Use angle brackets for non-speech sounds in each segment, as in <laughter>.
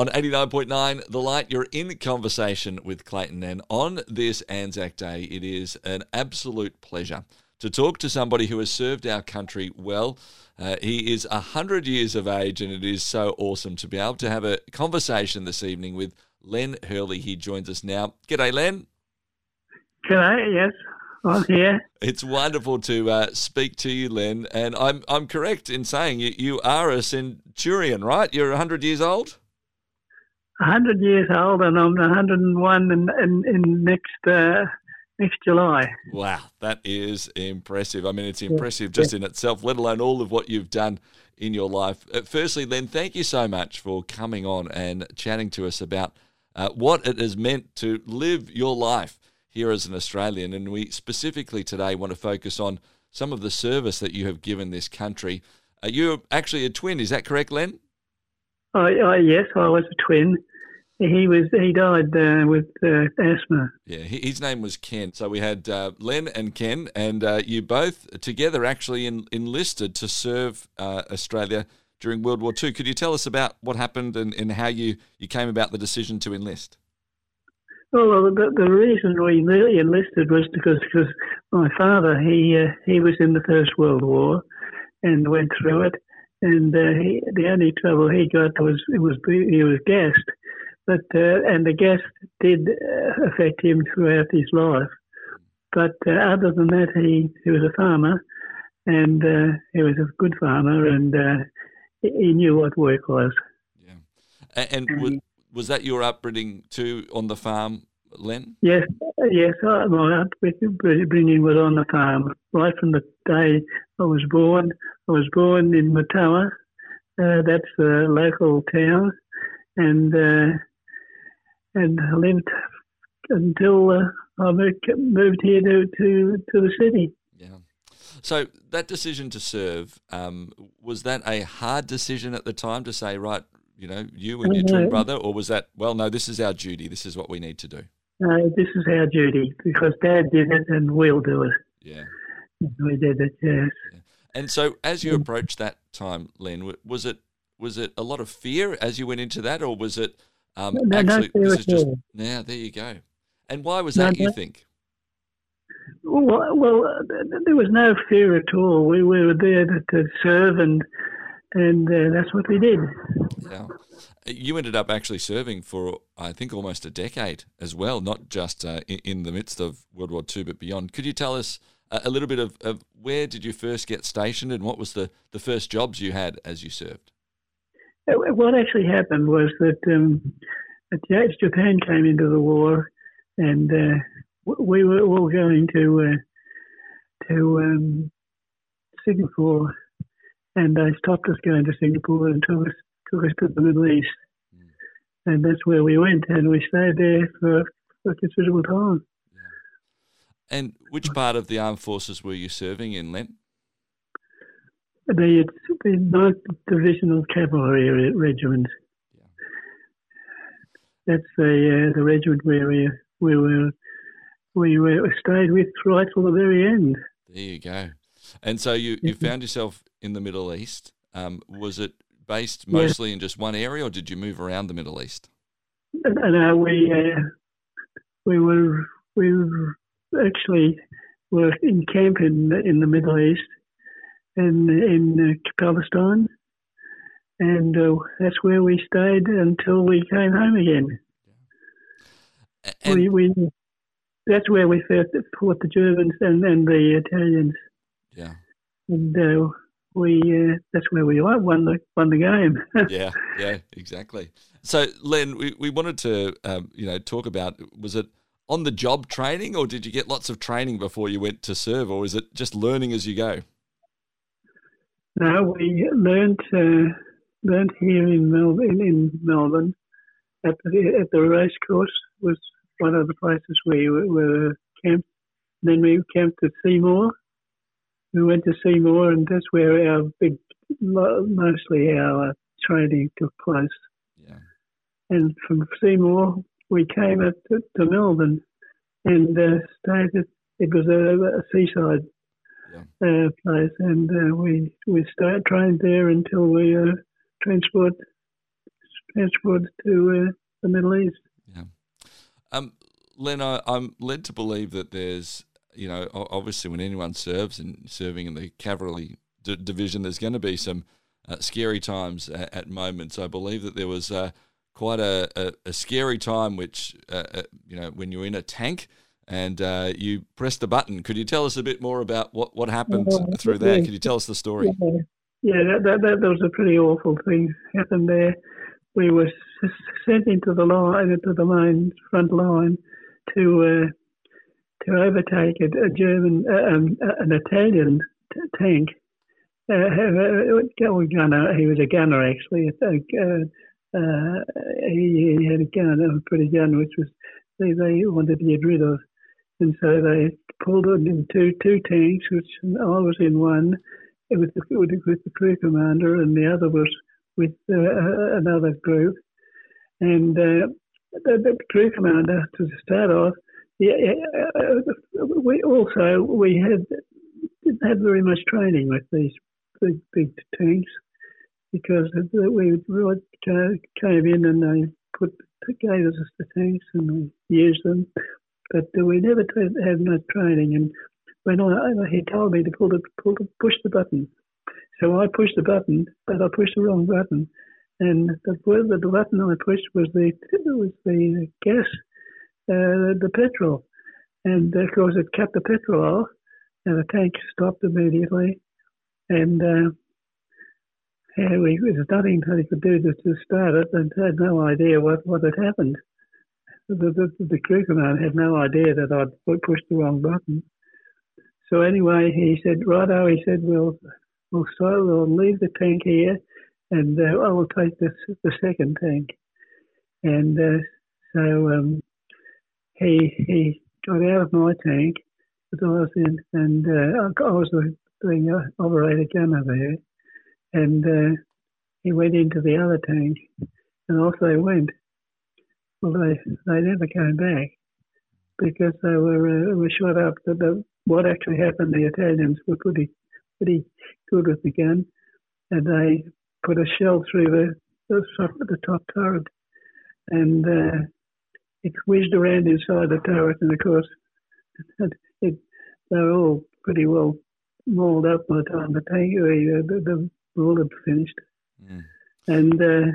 On 89.9 The Light, you're in conversation with Clayton. And on this Anzac Day, it is an absolute pleasure to talk to somebody who has served our country well. Uh, he is 100 years of age, and it is so awesome to be able to have a conversation this evening with Len Hurley. He joins us now. G'day, Len. G'day, yes. I'm here. It's wonderful to uh, speak to you, Len. And I'm I'm correct in saying you, you are a centurion, right? You're 100 years old? 100 years old, and I'm 101 in, in, in next uh, next July. Wow, that is impressive. I mean, it's impressive just in itself, let alone all of what you've done in your life. Uh, firstly, Len, thank you so much for coming on and chatting to us about uh, what it has meant to live your life here as an Australian. And we specifically today want to focus on some of the service that you have given this country. Uh, you're actually a twin, is that correct, Len? Oh yes, I was a twin. He was he died uh, with uh, asthma. Yeah, his name was Ken. So we had uh, Len and Ken, and uh, you both together actually in, enlisted to serve uh, Australia during World War II. Could you tell us about what happened and, and how you, you came about the decision to enlist? Well, the, the reason we really enlisted was because because my father he uh, he was in the First World War and went through it, and he, the only trouble he got was it was he was gassed but uh, and the gas did uh, affect him throughout his life. But uh, other than that, he, he was a farmer, and uh, he was a good farmer, and uh, he knew what work was. Yeah, and, and was, was that your upbringing too on the farm, Len? Yes, yes. My upbringing was on the farm right from the day I was born. I was born in Matawa. Uh, that's a local town, and uh, and lived until uh, I moved here to, to, to the city. Yeah. So that decision to serve was was that a hard decision at the time to say right, you know, you and your twin brother, or was that well, no, this is our duty. This is what we need to do. No, this is our duty because Dad did it, and we'll do it. Yeah. We did it, yes. Yeah. And so, as you approached that time, Len, was it was it a lot of fear as you went into that, or was it um, no, actually, no this is just now. There you go. And why was that? No, you think? Well, well, there was no fear at all. We, we were there to, to serve, and and uh, that's what we did. Yeah. You ended up actually serving for, I think, almost a decade as well, not just uh, in, in, the midst of World War II, but beyond. Could you tell us a, a little bit of, of, where did you first get stationed and what was the, the first jobs you had as you served? Uh, what actually happened was that um, Japan came into the war, and uh, we were all going to uh, to um, Singapore, and they stopped us going to Singapore and took us took us to the Middle East, mm. and that's where we went, and we stayed there for, for a considerable time. And which part of the armed forces were you serving in, Len? The, the Ninth Divisional Cavalry Regiment. Yeah. That's the uh, the regiment where we we were we were stayed with right till the very end. There you go. And so you, you found yourself in the Middle East. Um, was it based mostly yeah. in just one area, or did you move around the Middle East? No, we uh, we were we were actually were in camp in in the Middle East, in in uh, Palestine, and uh, that's where we stayed until we came home again. And we, we that's where we fought, fought the Germans and, and the Italians. Yeah, and uh, we uh, that's where we won the won the game. <laughs> yeah, yeah, exactly. So, Len, we, we wanted to um, you know talk about was it on the job training or did you get lots of training before you went to serve, or is it just learning as you go? No, we learned uh, learned here in Melbourne. In Melbourne, at the at the race course was one of the places we were, were camped. Then we camped at Seymour. We went to Seymour, and that's where our big, mostly our training took place. Yeah. And from Seymour, we came up to, to Melbourne and uh, stayed at, it was a, a seaside yeah. uh, place, and uh, we we start trained there until we uh, transport transported to uh, the Middle East. Yeah. Um, Len, I, I'm led to believe that there's, you know, obviously when anyone serves and serving in the cavalry d- division, there's going to be some uh, scary times at, at, moments. I believe that there was uh, quite a, a, a, scary time, which, uh, uh, you know, when you're in a tank and uh, you press the button. Could you tell us a bit more about what, what happened through there? Could you tell us the story? Yeah, yeah that, that, that, was a pretty awful thing happened there. We were sent into the line, into the main front line to uh, to overtake a, a German, uh, um, an Italian t- tank. Uh, a gunner, he was a gunner actually. Uh, uh, he, he, had a gun, a pretty gun, which was they, they wanted to get rid of. And so they pulled it in two tanks, which I was in one with the, with the crew commander, and the other was with uh, another group. And uh, the, the, crew commander, to start off, yeah, uh, we also we had didn't have very much training with these big big tanks because we came in and they put gave us the tanks and we used them but we never had much training. And when I, he told me to pull the, pull the, push the button, so I pushed the button, but I pushed the wrong button. And the, the button I pushed was the was the gas, uh, the petrol, and of course it cut the petrol off, and the tank stopped immediately, and. Uh, we, there was nothing they could do to, to start it, and had no idea what, what had happened the, the, the had no idea that I'd pushed the wrong button. So anyway, he said, righto, he said, we'll, we'll, so we'll leave the tank here and uh, I will take the, second tank. And uh, so um, he, he got out of my tank that I was in and uh, I was the uh, operator gunner there. And uh, he went into the other tank and off they went. Well, they they never came back because they were uh, were shot up. The, the, what actually happened? The Italians were pretty pretty good with the gun, and they put a shell through the the top, the top turret, and uh, it whizzed around inside the turret, and of course, it, it, they were all pretty well mauled up by the time the tank the the, the bullet had finished. Mm. And uh,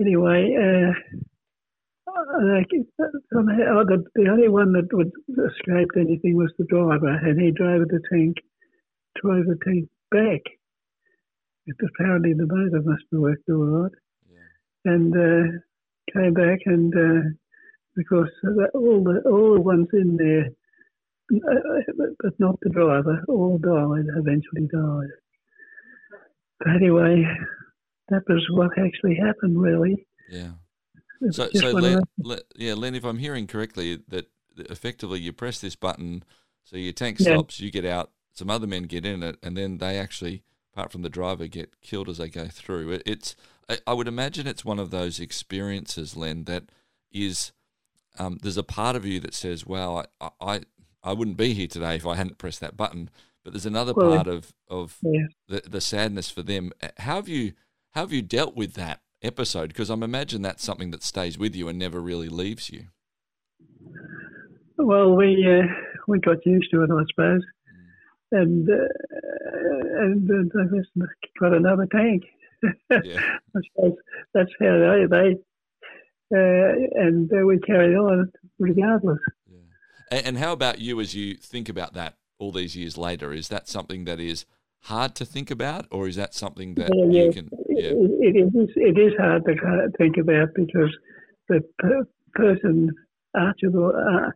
anyway. Uh, somehow the, the only one that would escape anything was the driver, and he drove the tank, drove the tank back. apparently the motor must have worked all right, yeah. and uh, came back, and uh, because all the all the ones in there, uh, but not the driver, all died. Eventually died. But anyway, that was what actually happened, really. Yeah. So, so Len, yeah, Len, if I'm hearing correctly, that effectively you press this button, so your tank stops, yeah. you get out, some other men get in it, and then they actually, apart from the driver, get killed as they go through. It, it's, I would imagine it's one of those experiences, Len, that is, um, there's a part of you that says, "Well, I, I, I wouldn't be here today if I hadn't pressed that button." But there's another well, part of of yeah. the the sadness for them. How have you how have you dealt with that? Episode? Because I'm imagine that's something that stays with you and never really leaves you. Well, we uh, we got used to it, I suppose, mm. and uh, and uh, got another tank. <laughs> yeah. I suppose that's how they they uh, and we carry on regardless. Yeah. And, and how about you as you think about that all these years later? Is that something that is hard to think about, or is that something that yeah, you can? Yeah. It, it is. It is hard to think about because the per- person Archibald uh,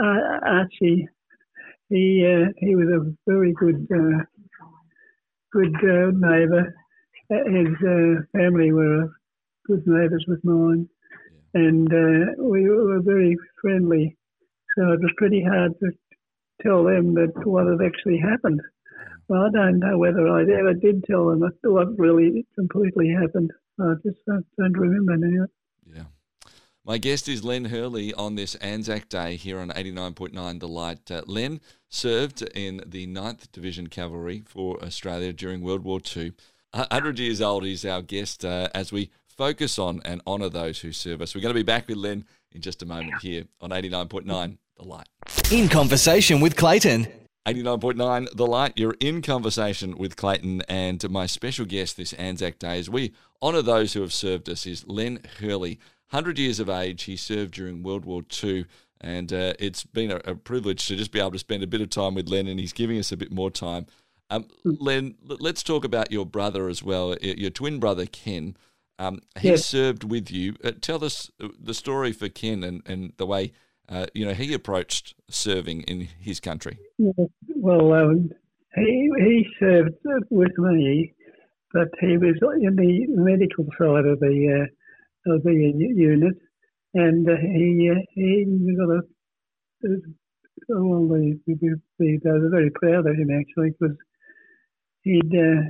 uh, Archie, he uh, he was a very good uh, good uh, neighbour. His uh, family were good neighbours with mine, yeah. and we were very friendly. So it was pretty hard to tell them that what had actually happened. Well, I don't know whether I ever did tell them what really completely happened. I just don't, don't remember now. Yeah. My guest is Len Hurley on this Anzac Day here on 89.9 The Light. Uh, Len served in the 9th Division Cavalry for Australia during World War II. 100 years old, he's our guest uh, as we focus on and honour those who serve us. We're going to be back with Len in just a moment here on 89.9 The Light. In conversation with Clayton. 89.9 The Light, you're in conversation with Clayton, and my special guest this Anzac Day as we honour those who have served us is Len Hurley. 100 years of age, he served during World War II, and uh, it's been a, a, privilege to just be able to spend a bit of time with Len, and he's giving us a bit more time. Um, Len, let's talk about your brother as well, your twin brother, Ken. Um, he yes. served with you. Uh, tell us uh, the story for Ken and, and the way uh, you know, he approached serving in his country? Well, um, he he served with me, but he was in the medical side of the uh, of the unit, and uh, he uh, he got a well, they were very proud of him actually because he'd uh,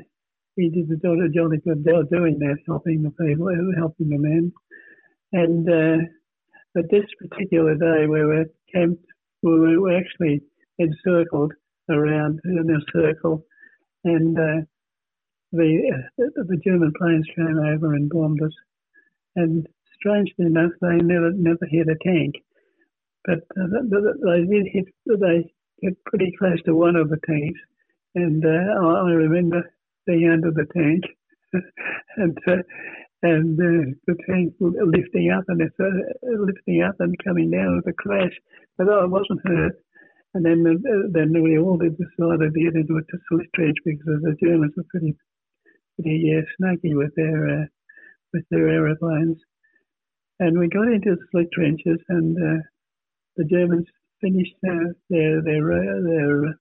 he did a jolly good job doing that, helping the people, helping the men, and uh, but this particular day, we were camped, we were actually encircled around in a circle, and uh, the uh, the German planes came over and bombed us. And strangely enough, they never never hit a tank, but uh, they did hit. They hit pretty close to one of the tanks, and uh, I remember being under the tank, <laughs> and uh, and uh, the tank lifting up and it's uh, lifting up and coming down with a crash. But I wasn't hurt. And then uh, then we all decided to get into a slit trench because the Germans were pretty pretty uh, snaky with their uh, with their aeroplanes. And we got into the slit trenches, and uh, the Germans finished uh, their their their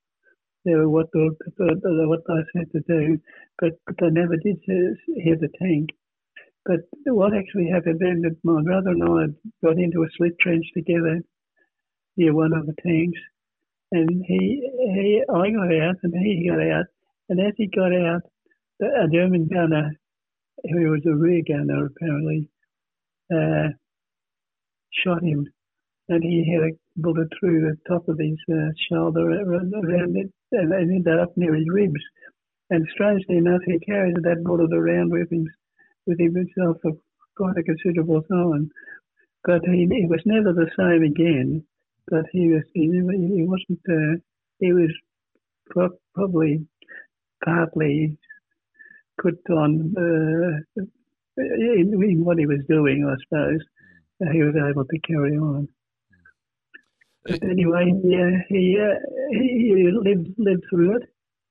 their what they, what they said to do, but, but they never did hit the tank. But what actually happened then that my brother and I got into a slit trench together near one of the tanks, and he, he I got out and he got out, and as he got out, a German gunner, who was a rear gunner apparently, uh, shot him, and he had a bullet through the top of his uh, shoulder around it, and ended up near his ribs. And strangely enough, he carried that bullet around with him with himself for quite a considerable time. But he, he was never the same again. But he was he, he wasn't uh, he was pro- probably partly put on uh, in, in, what he was doing, I suppose. Uh, he was able to carry on. But anyway, yeah, he uh, he, he lived lived through it,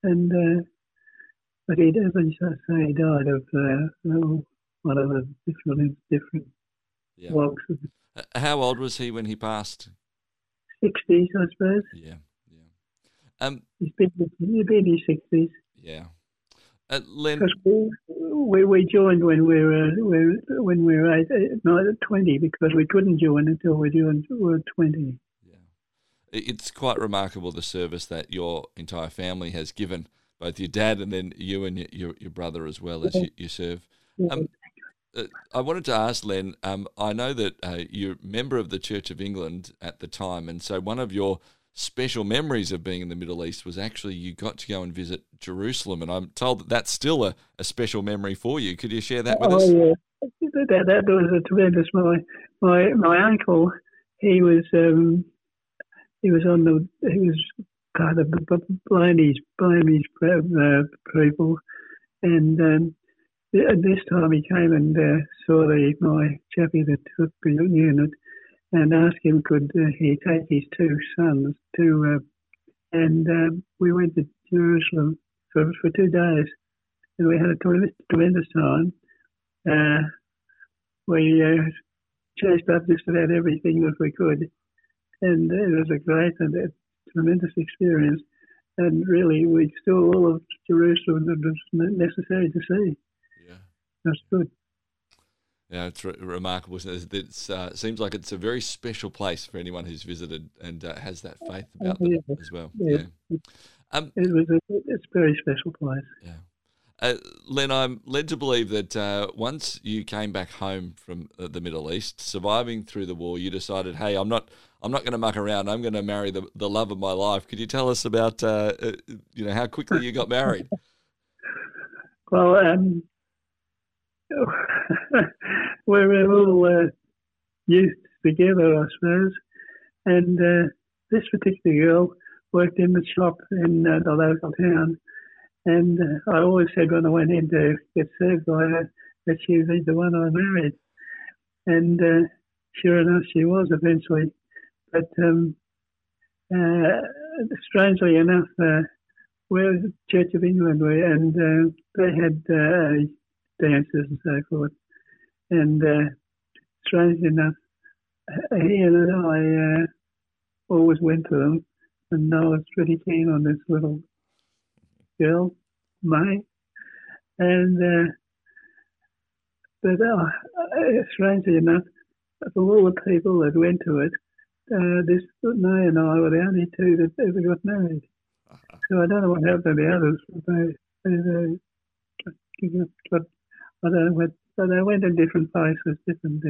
and uh, but he doesn't say he died of uh, one of the different different yeah. walks. How old was he when he passed? Sixties, I suppose. Yeah, yeah. Um, he's been he's been in his sixties. Yeah. Uh, Len, we, we joined when we were when we were eight, no, twenty because we couldn't join until we joined we were twenty. Yeah, it's quite remarkable the service that your entire family has given both your dad and then you and your your brother as well as you, you serve. Um, uh, I wanted to ask Len. Um, I know that uh, you're a member of the Church of England at the time, and so one of your special memories of being in the Middle East was actually you got to go and visit Jerusalem, and I'm told that that's still a, a special memory for you. Could you share that with us? oh, us? Yeah. That, that was a tremendous. My my my uncle, he was um, he was on the he was part of the Blamey's Blamey's uh, people, and um, this time he came and uh, saw the, my chappie that took the unit and asked him could uh, he take his two sons to, uh, and um, we went to Jerusalem for, for two days. And we had a tremendous, time. Uh, we uh, chased up just about everything that we could. And it was a great and tremendous experience and really we saw all of Jerusalem that was necessary to see Yeah, that's good. Yeah, it's re- remarkable. It uh, seems like it's a very special place for anyone who's visited and uh, has that faith about yeah. them as well. Yeah, yeah. Um, it was a, it's a very special place. Yeah. Uh, Len, I'm led to believe that uh, once you came back home from uh, the Middle East, surviving through the war, you decided, "Hey, I'm not, I'm not going to muck around. I'm going to marry the, the love of my life." Could you tell us about, uh, uh, you know, how quickly you got married? <laughs> well, um, <laughs> we were all youth together, I suppose. And uh, this particular girl worked in the shop in the local town. And uh, I always said when I went in to get served by her that she was the one I married. And uh, sure enough, she was eventually. But um, uh, strangely enough, uh, we're Church of England, we, and uh, they had uh, dances and so forth. And uh, strangely enough, he and I uh, always went to them, and I was pretty keen on this little girl, May. And uh, but uh, strangely enough, of all the people that went to it, uh, this May and I were the only two that ever got married. Uh-huh. So I don't know what happened to the others. They, they, they got, I don't know what, but they went in different places, different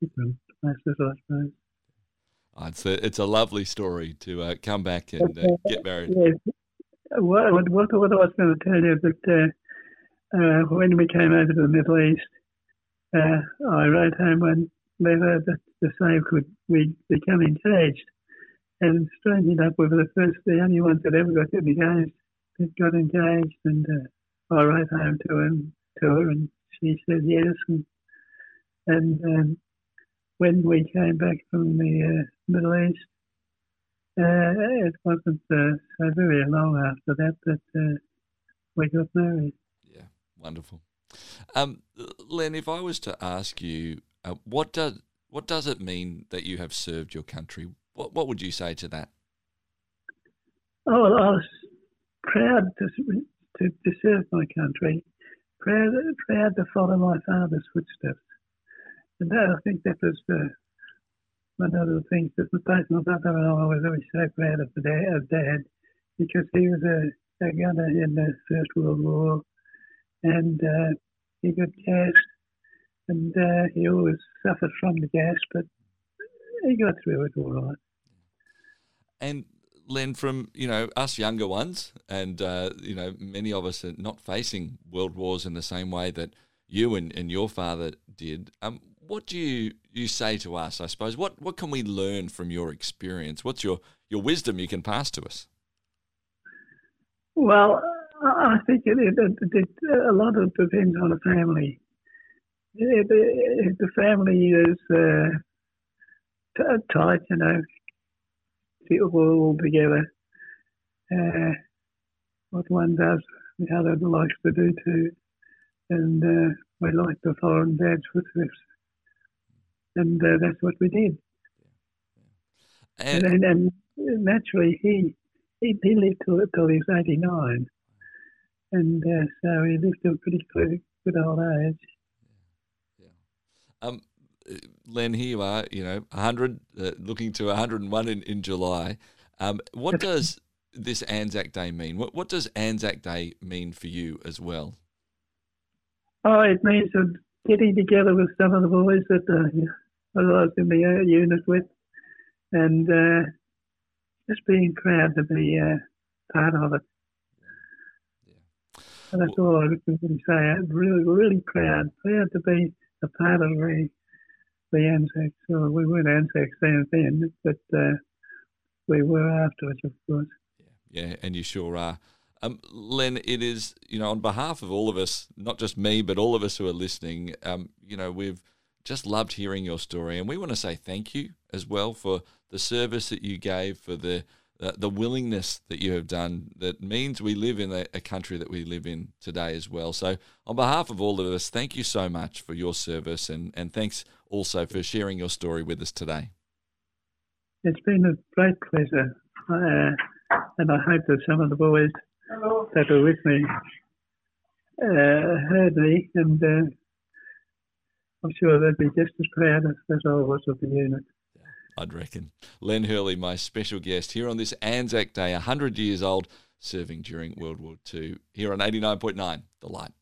different places, I suppose. Oh, it's a it's a lovely story to uh, come back and uh, get married. Yes. What, what, what I was going to tell you that uh, uh, when we came over to the Middle East, uh, I wrote home one letter that the same could we become engaged. And strangely enough, we were the first, the only ones that ever got engaged. That got engaged, and uh, I wrote home to him, to her, and she said yes. And, and um, when we came back from the uh, Middle East, it wasn't uh, very long after that that uh, we got married. Yeah, wonderful. Um, Len, if I was to ask you, uh, what does what does it mean that you have served your country? What what would you say to that? Oh, well, I was proud to to, to serve my country, proud proud to follow my father's footsteps, and that, I think that was the one of the things that both my brother and I was always so proud of, dad, of Dad because he was a, a gunner in the First World War and uh, he got gassed and uh, he always suffered from the gas, but he got through it all right. And Len, from you know us younger ones, and uh, you know many of us are not facing world wars in the same way that you and, and your father did. Um, what do you, you say to us? I suppose what what can we learn from your experience? What's your your wisdom you can pass to us? Well, I think it, it, it, a lot of it depends on the family. If, the family is uh, tight, you know, people all together, uh, what one does, the other likes to do too, and uh, we like follow in Dad's footsteps and uh, that's what we did. And, and, and, naturally, he, he he lived till, till he was eighty nine, and uh, so he lived to a pretty good, good old age. Yeah. Um, Len, here you are. You know, hundred, uh, looking to hundred and one in in July. Um, what does this Anzac Day mean? What what does Anzac Day mean for you as well? Oh, it means getting together with some of the boys that uh, I was in the unit with, and uh, just being proud to be uh, part of it. Yeah. And that's well, all I can really say. I'm really, really proud, proud to be a part of the the Anzacs. Well, we weren't Anzacs then, then but uh, we were afterwards, of course. Yeah, yeah, and you sure are. Um, Len, it is you know on behalf of all of us, not just me, but all of us who are listening. Um, you know, we've just loved hearing your story, and we want to say thank you as well for the service that you gave, for the uh, the willingness that you have done. That means we live in a, a country that we live in today as well. So, on behalf of all of us, thank you so much for your service, and and thanks also for sharing your story with us today. It's been a great pleasure, uh, and I hope that some of the boys Hello. that were with me uh, heard me and uh, I'm sure they'd be just as proud as, as I was of the unit. I'd reckon. Len Hurley, my special guest here on this Anzac Day, 100 years old, serving during World War II, here on 89.9 The Light.